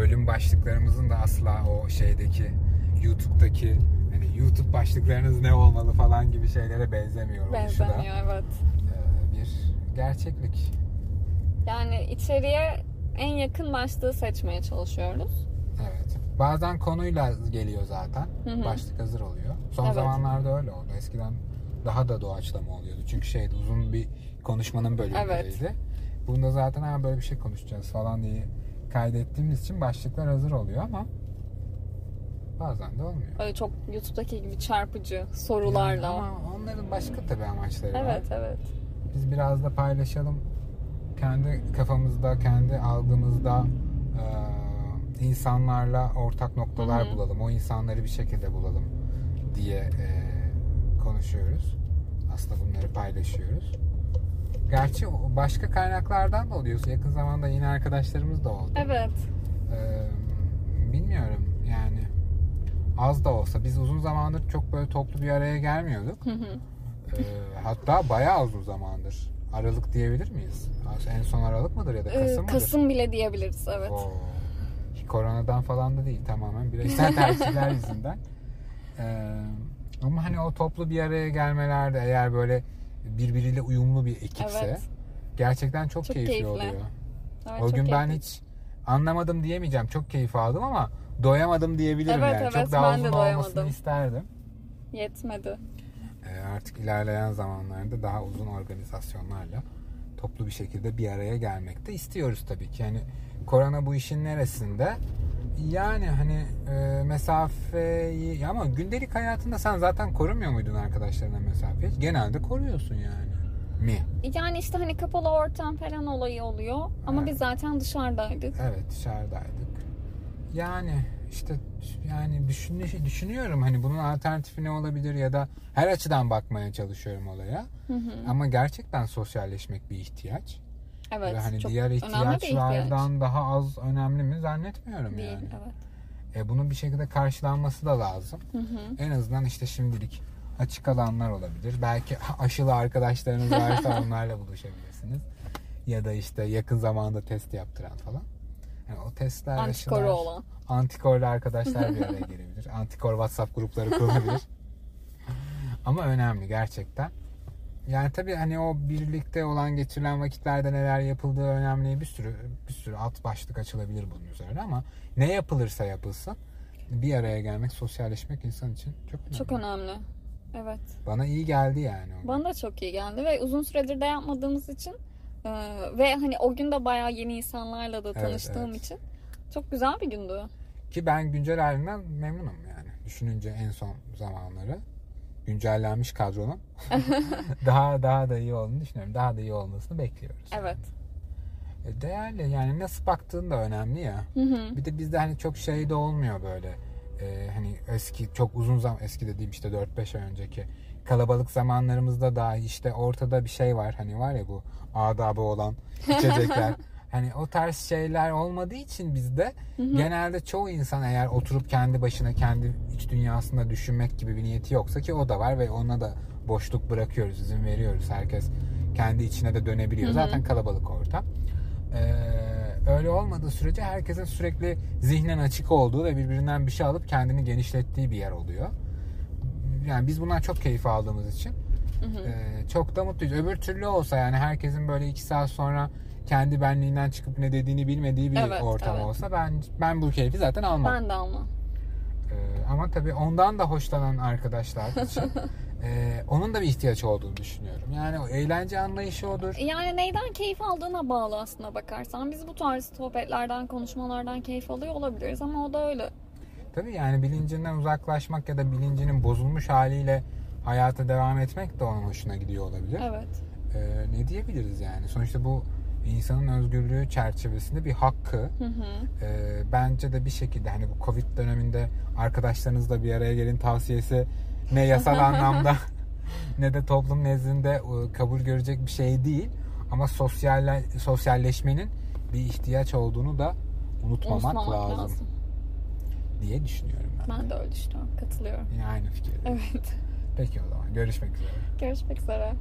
bölüm başlıklarımızın da asla o şeydeki YouTube'daki hani YouTube başlıklarınız ne olmalı falan gibi şeylere benzemiyor Benzemiyor evet. e, bir gerçeklik. Yani içeriye en yakın başlığı seçmeye çalışıyoruz. Evet. Bazen konuyla geliyor zaten. Hı hı. Başlık hazır oluyor. Son Evet. zamanlarda öyle oldu. Eskiden daha da doğaçlama oluyordu. Çünkü şeydi uzun bir konuşmanın bölümleriydi. Bunda zaten ha böyle bir şey konuşacağız falan diye kaydettiğimiz için başlıklar hazır oluyor ama bazen de olmuyor. Öyle çok YouTube'daki gibi çarpıcı Yani sorularla. ama onların başka tabii amaçları var. evet evet. Biz biraz da paylaşalım. Kendi kafamızda, kendi algımızda e, insanlarla ortak noktalar Hı hı. bulalım. O insanları bir şekilde bulalım diye e, konuşuyoruz. Aslında bunları paylaşıyoruz. Gerçi başka kaynaklardan da oluyor. Yakın zamanda yine arkadaşlarımız da oldu. Evet. E, bilmiyorum yani az da olsa biz uzun zamandır çok böyle toplu bir araya gelmiyorduk. Hı hı. Ee, hatta bayağı uzun zamandır. Aralık diyebilir miyiz? En son Aralık mıdır ya da Ee, Kasım mıdır? Kasım bile diyebiliriz evet. Oo. Koronadan falan da değil tamamen bireysel tercihler yüzünden. Ee, ama hani o toplu bir araya gelmelerde eğer böyle birbiriyle uyumlu bir ekipse Evet. gerçekten çok, Çok keyifli, keyifli. oluyor. Evet, o gün ben keyifli. hiç anlamadım diyemeyeceğim. Çok keyif aldım ama doyamadım diyebilirim Evet, yani. evet, çok daha ben de uzun doyamadım. olmasını isterdim. Yetmedi. Ee, artık ilerleyen zamanlarda daha uzun organizasyonlarla toplu bir şekilde bir araya gelmek de istiyoruz tabii ki. Yani korona bu işin neresinde? Yani hani e, mesafeyi ama gündelik hayatında sen zaten korumuyor muydun arkadaşlarına mesafeyi? Genelde koruyorsun yani. Mi? Yani işte hani kapalı ortam falan olayı oluyor. Ama Evet. biz zaten dışarıdaydık. Evet dışarıdaydık. Yani işte yani düşün, düşünüyorum hani bunun alternatifi ne olabilir ya da her açıdan bakmaya çalışıyorum olaya. Hı hı. Ama gerçekten sosyalleşmek bir ihtiyaç. Evet. Ve hani çok diğer ihtiyaç. ihtiyaçlardan daha az önemli mi zannetmiyorum Değil. yani. Evet. E bunun bir şekilde karşılanması da lazım. Hı hı. En azından işte şimdilik açık alanlar olabilir. Belki aşılı arkadaşlarınız varsa onlarla buluşabilirsiniz. Ya da işte yakın zamanda test yaptıran falan. Yani o testler, Antikoru aşılar, olan. antikorlu arkadaşlar bir araya gelebilir. Antikor WhatsApp grupları kurulabilir. Ama önemli gerçekten. Yani tabii hani o birlikte olan geçirilen vakitlerde neler yapıldığı önemli. Bir sürü bir sürü alt başlık açılabilir bunun üzerine ama ne yapılırsa yapılsın bir araya gelmek, sosyalleşmek insan için çok önemli. Çok önemli. Evet. Bana iyi geldi yani. o. Bana da çok iyi geldi ve uzun süredir de yapmadığımız için e, ve hani o gün de bayağı yeni insanlarla da Evet, tanıştığım evet. için çok güzel bir gündü. Ki ben güncel halinden memnunum yani. Düşününce en son zamanları güncellenmiş kadronun daha daha da iyi olduğunu düşünüyorum. Daha da iyi olmasını bekliyoruz. Evet. E, Değerli yani nasıl baktığın da önemli ya. Hı hı. Bir de bizde hani çok şey de olmuyor böyle. E, hani eski çok uzun zaman eski dediğim işte 4-5 ay önceki kalabalık zamanlarımızda dahi işte ortada bir şey var. Hani var ya bu adabı olan içecekler. Hani o tarz şeyler olmadığı için bizde genelde çoğu insan eğer oturup kendi başına kendi iç dünyasında düşünmek gibi bir niyeti yoksa ki o da var ve ona da boşluk bırakıyoruz, izin veriyoruz. Herkes kendi içine de dönebiliyor. Hı hı. Zaten kalabalık ortam. Ee, öyle olmadığı sürece herkesin sürekli zihnen açık olduğu ve birbirinden bir şey alıp kendini genişlettiği bir yer oluyor. Yani biz bundan çok keyif aldığımız için Hı hı. ee, çok da mutluyuz. Öbür türlü olsa yani herkesin böyle iki saat sonra kendi benliğinden çıkıp ne dediğini bilmediği bir Evet, ortam evet. olsa ben ben bu keyfi zaten almam. Ben de almam. Ee, ama tabii ondan da hoşlanan arkadaşlar için e, onun da bir ihtiyaç olduğunu düşünüyorum. Yani o eğlence anlayışı odur. Yani neyden keyif aldığına bağlı aslına bakarsan. Biz bu tarz sohbetlerden, konuşmalardan keyif alıyor olabiliriz ama o da öyle. Tabii yani bilincinden uzaklaşmak ya da bilincinin bozulmuş haliyle hayata devam etmek de onun hoşuna gidiyor olabilir. Evet. Ee, ne diyebiliriz yani? Sonuçta bu insanın özgürlüğü çerçevesinde bir hakkı. Hı hı. Ee, bence de bir şekilde hani bu Covid döneminde arkadaşlarınızla bir araya gelin tavsiyesi ne yasal anlamda ne de toplum nezdinde e, kabul görecek bir şey değil. Ama sosyalle, sosyalleşmenin bir ihtiyaç olduğunu da unutmamak, Unutmamak lazım, lazım. diye düşünüyorum ben. Ben de öyle düşünüyorum. Katılıyorum. Yine aynı fikirde. Evet. Peki o zaman görüşmek üzere. Görüşmek üzere.